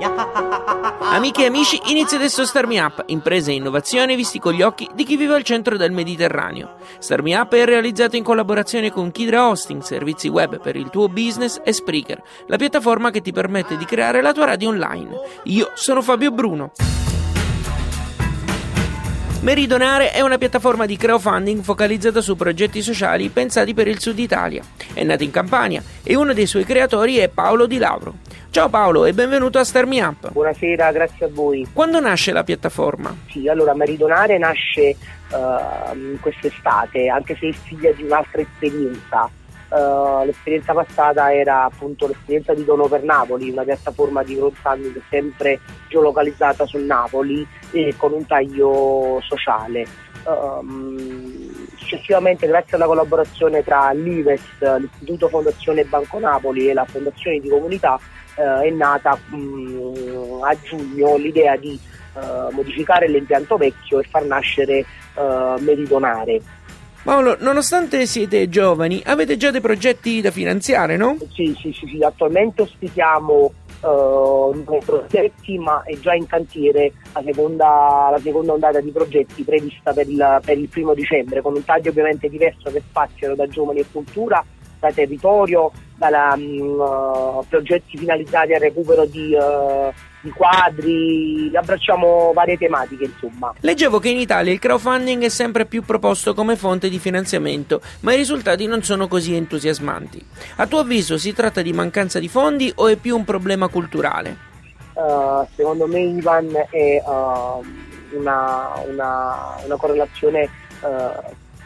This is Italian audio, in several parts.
Amiche e amici, inizia adesso Star Up, imprese e innovazione visti con gli occhi di chi vive al centro del Mediterraneo. Star Up è realizzato in collaborazione con Kidra Hosting, servizi web per il tuo business e Spreaker, la piattaforma che ti permette di creare la tua radio online. Io sono Fabio Bruno. Meridonare è una piattaforma di crowdfunding focalizzata su progetti sociali pensati per il sud Italia. È nata in Campania e uno dei suoi creatori è Paolo Di Lauro. Ciao Paolo e benvenuto a Star Me Up. Buonasera, grazie a voi. Quando nasce la piattaforma? Sì, allora Meridonare nasce uh, quest'estate, anche se è figlia di un'altra esperienza. Uh, l'esperienza passata era appunto l'esperienza di Dono per Napoli, una piattaforma di crowdfunding sempre geolocalizzata su Napoli e con un taglio sociale. Um, successivamente, grazie alla collaborazione tra l'IVES, l'Istituto Fondazione Banco Napoli e la Fondazione di Comunità, uh, è nata um, a giugno l'idea di uh, modificare l'impianto vecchio e far nascere Meridonare. Paolo, nonostante siete giovani, avete già dei progetti da finanziare, no? Sì, sì, sì, sì. attualmente ospitiamo uh, dei progetti, ma è già in cantiere la seconda, la seconda ondata di progetti prevista per il, per il, primo dicembre, con un taglio ovviamente diverso che spaziano da giovani e cultura, da territorio, da um, uh, progetti finalizzati al recupero di, uh, di, quadri, abbracciamo varie tematiche insomma. Leggevo che in Italia il crowdfunding è sempre più proposto come fonte di finanziamento, ma i risultati non sono così entusiasmanti. A tuo avviso si tratta di mancanza di fondi o è più un problema culturale? Uh, secondo me Ivan è una, una, una, correlazione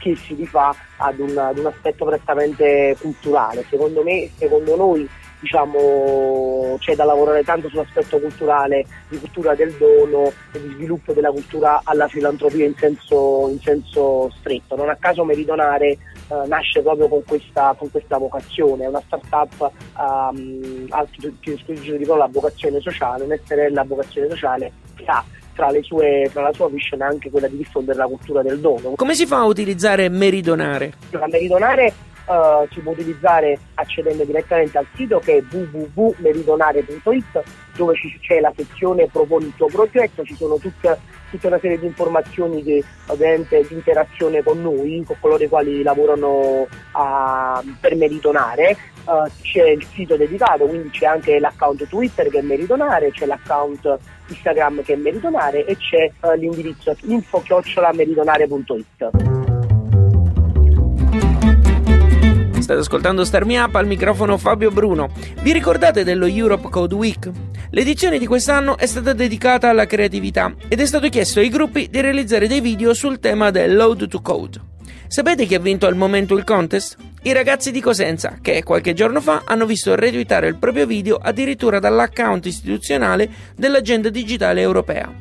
che si rifà ad un, ad un aspetto prettamente culturale. Secondo me, secondo noi, diciamo, c'è da lavorare tanto sull'aspetto culturale, di cultura del dono e di sviluppo della cultura alla filantropia in senso, in senso stretto. Non a caso Meridonare eh, nasce proprio con questa, con questa, vocazione, è una start-up um, più esclusiva di la vocazione sociale, un'SRL vocazione sociale che ha tra, sue, tra, la sua mission anche quella di diffondere la cultura del dono. Come si fa a utilizzare Meridonare? La Meridonare si può utilizzare accedendo direttamente al sito che è www.meridonare.it dove c'è la sezione proponi il tuo progetto, ci sono tutte, tutta una serie di informazioni che, ovviamente di interazione con noi, con coloro i quali lavorano a, per Meridonare, uh, c'è il sito dedicato, quindi c'è anche l'account Twitter che è Meridonare, c'è l'account Instagram che è Meridonare e c'è uh, l'indirizzo info-meridonare.it. State ascoltando Star Me Up al microfono Fabio Bruno. Vi ricordate dello Europe Code Week? L'edizione di quest'anno è stata dedicata alla creatività ed è stato chiesto ai gruppi di realizzare dei video sul tema del Load to Code. Sapete chi ha vinto al momento il contest? I ragazzi di Cosenza, che qualche giorno fa hanno visto retweetare il proprio video addirittura dall'account istituzionale dell'agenda digitale europea.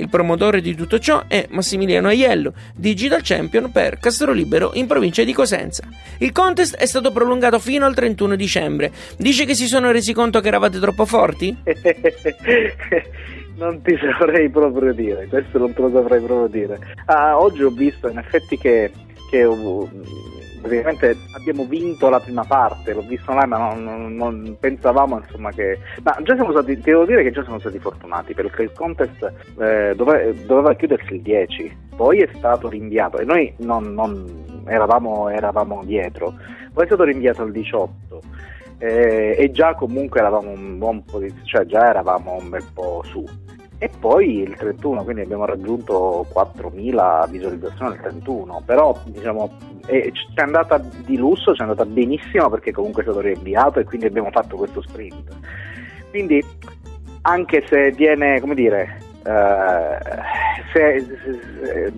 Il promotore di tutto ciò è Massimiliano Aiello, Digital Champion per Castrolibero in provincia di Cosenza. Il contest è stato prolungato fino al 31 dicembre. Dice che si sono resi conto che eravate troppo forti? non ti saprei proprio dire, questo non te lo saprei proprio dire. Ah, oggi ho visto in effetti che, che praticamente abbiamo vinto la prima parte, l'ho visto online, ma non, non, non, pensavamo insomma che. Ma già siamo stati, ti devo dire che già siamo stati fortunati perché il contest eh, dove, doveva chiudersi il 10, poi è stato rinviato e noi non, non eravamo, eravamo dietro, poi è stato rinviato al 18. Eh, e già comunque eravamo un buon po' cioè già eravamo un bel po' su e poi il 31, quindi abbiamo raggiunto 4.000 visualizzazioni al 31, però diciamo è, ci è andata di lusso, è andata benissimo perché comunque è stato rinviato e quindi abbiamo fatto questo sprint. Quindi anche se viene, come dire, eh, se, se, se,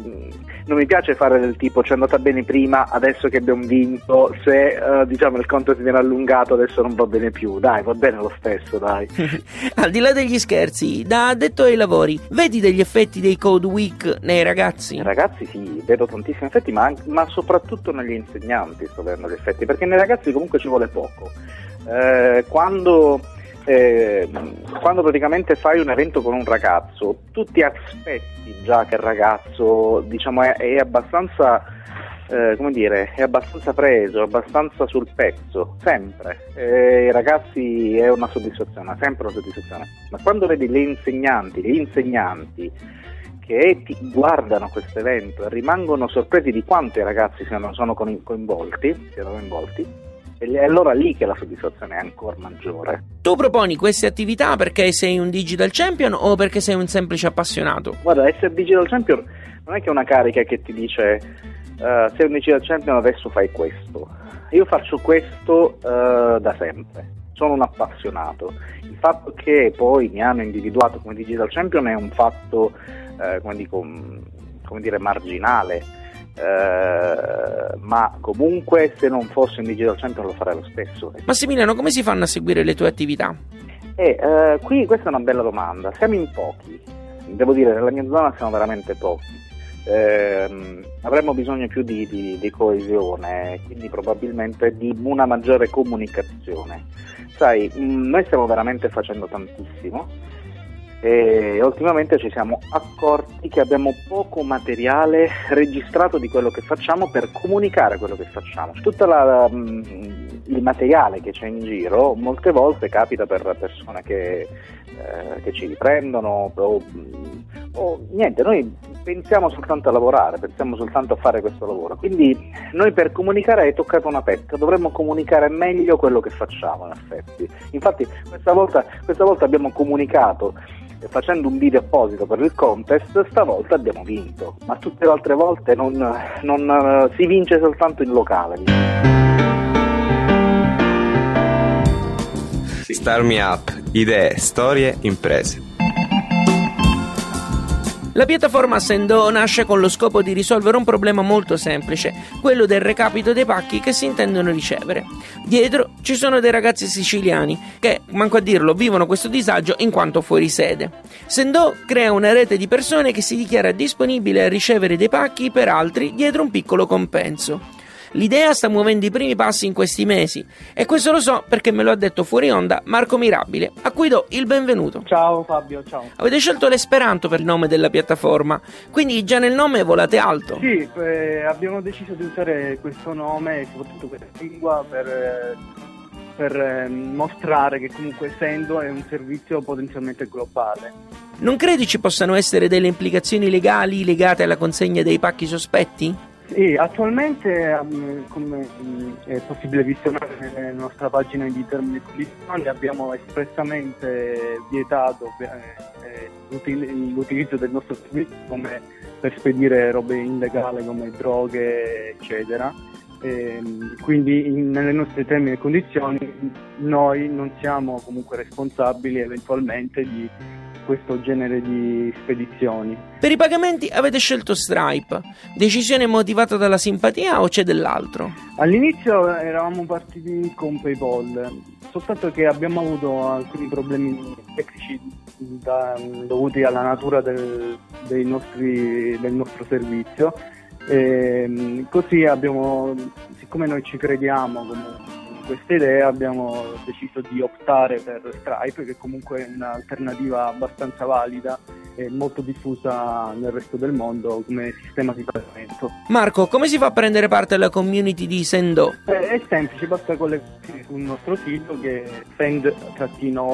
non mi piace fare del tipo ci è andata bene prima, adesso che abbiamo vinto, se uh, diciamo il conto si viene allungato adesso non va bene più, dai va bene lo stesso dai. Al di là degli scherzi, da addetto ai lavori, vedi degli effetti dei Code Week nei ragazzi? Ragazzi sì, vedo tantissimi effetti, ma, ma soprattutto negli insegnanti sto vedendo gli effetti, perché nei ragazzi comunque ci vuole poco. Eh, quando eh, quando praticamente fai un evento con un ragazzo, tu ti aspetti già che il ragazzo diciamo, è, è abbastanza eh, come dire, è abbastanza preso, abbastanza sul pezzo, sempre. Eh, I ragazzi è una soddisfazione, sempre una soddisfazione. Ma quando vedi le insegnanti, gli insegnanti che ti guardano questo evento e rimangono sorpresi di quanto i ragazzi siano, sono coinvolti, siano coinvolti, è allora lì che la soddisfazione è ancora maggiore. Tu proponi queste attività perché sei un digital champion o perché sei un semplice appassionato? Guarda, essere digital champion non è che è una carica che ti dice uh, sei un digital champion adesso fai questo. Io faccio questo uh, da sempre, sono un appassionato. Il fatto che poi mi hanno individuato come digital champion è un fatto, uh, come, dico, come dire, marginale eh, ma comunque se non fossi un digital champion lo farei lo stesso. Massimiliano, come si fanno a seguire le tue attività? Eh, eh, qui questa è una bella domanda. Siamo in pochi, devo dire, nella mia zona siamo veramente pochi. Eh, avremmo bisogno più di, di, di, coesione, quindi probabilmente di una maggiore comunicazione. Sai, mm, noi stiamo veramente facendo tantissimo e ultimamente ci siamo accorti che abbiamo poco materiale registrato di quello che facciamo per comunicare quello che facciamo. Tutto mm, il materiale che c'è in giro molte volte capita per persone che, eh, che ci riprendono o, o, niente, noi pensiamo soltanto a lavorare, pensiamo soltanto a fare questo lavoro. Quindi noi per comunicare hai toccato una pecca, dovremmo comunicare meglio quello che facciamo in effetti. Infatti questa volta, questa volta abbiamo comunicato facendo un video apposito per il contest, stavolta abbiamo vinto, ma tutte le altre volte non, non eh, si vince soltanto in locale. Star Me Up, idee, storie, imprese. La piattaforma Sendo nasce con lo scopo di risolvere un problema molto semplice, quello del recapito dei pacchi che si intendono ricevere. Dietro ci sono dei ragazzi siciliani che, manco a dirlo, vivono questo disagio in quanto fuori sede. Sendo crea una rete di persone che si dichiara disponibile a ricevere dei pacchi per altri dietro un piccolo compenso. L'idea sta muovendo i primi passi in questi mesi e questo lo so perché me lo ha detto fuori onda Marco Mirabile, a cui do il benvenuto. Ciao Fabio, ciao. Avete scelto l'esperanto per il nome della piattaforma, quindi già nel nome volate alto. Sì, eh, abbiamo deciso di usare questo nome e soprattutto questa lingua per... Eh, per eh, mostrare che comunque essendo è un servizio potenzialmente globale. Non credi ci possano essere delle implicazioni legali legate alla consegna dei pacchi sospetti? Sì, attualmente um, come um, è possibile visionare nella nostra pagina di termini condizioni abbiamo espressamente vietato eh, eh, l'utilizzo del nostro servizio come per spedire robe illegali come droghe eccetera. E, ehm, quindi in, nelle nostre termini e condizioni noi non siamo comunque responsabili eventualmente di questo genere di spedizioni. Per i pagamenti avete scelto Stripe, decisione motivata dalla simpatia o c'è dell'altro? All'inizio eravamo partiti con PayPal, soltanto che abbiamo avuto alcuni problemi tecnici da, dovuti alla natura del, nostri, del nostro servizio. E, così abbiamo, siccome noi ci crediamo comunque questa idea abbiamo deciso di optare per Stripe, che comunque è un'alternativa abbastanza valida e molto diffusa nel resto del mondo come sistema di pagamento. Marco, come si fa a prendere parte alla community di Sendo? Eh, è semplice, basta collegarsi sul nostro sito che è send-o.net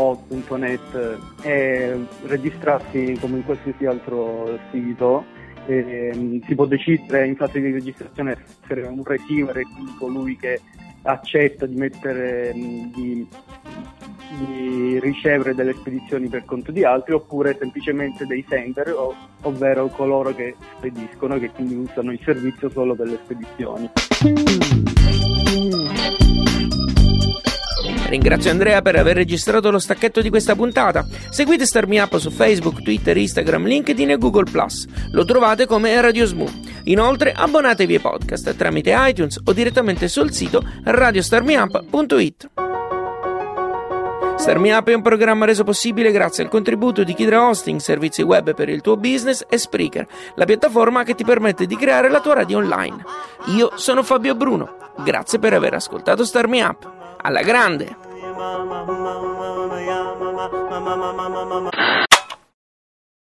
e registrarsi come in qualsiasi altro sito eh, si può decidere in fase di registrazione essere un receiver quindi colui che accetta di, mettere, di, di, ricevere delle spedizioni per conto di altri oppure semplicemente dei sender, ov- ovvero coloro che spediscono che quindi usano il servizio solo per le spedizioni. Ringrazio Andrea per aver registrato lo stacchetto di questa puntata. Seguite Starmi Up su Facebook, Twitter, Instagram, LinkedIn e Google Lo trovate come Radio Smooth. Inoltre abbonatevi ai podcast tramite iTunes o direttamente sul sito radiostarmiup.it. Starmi Up è un programma reso possibile grazie al contributo di Kidra Hosting, servizi web per il tuo business e Spreaker, la piattaforma che ti permette di creare la tua radio online. Io sono Fabio Bruno. Grazie per aver ascoltato Starmi Up alla grande.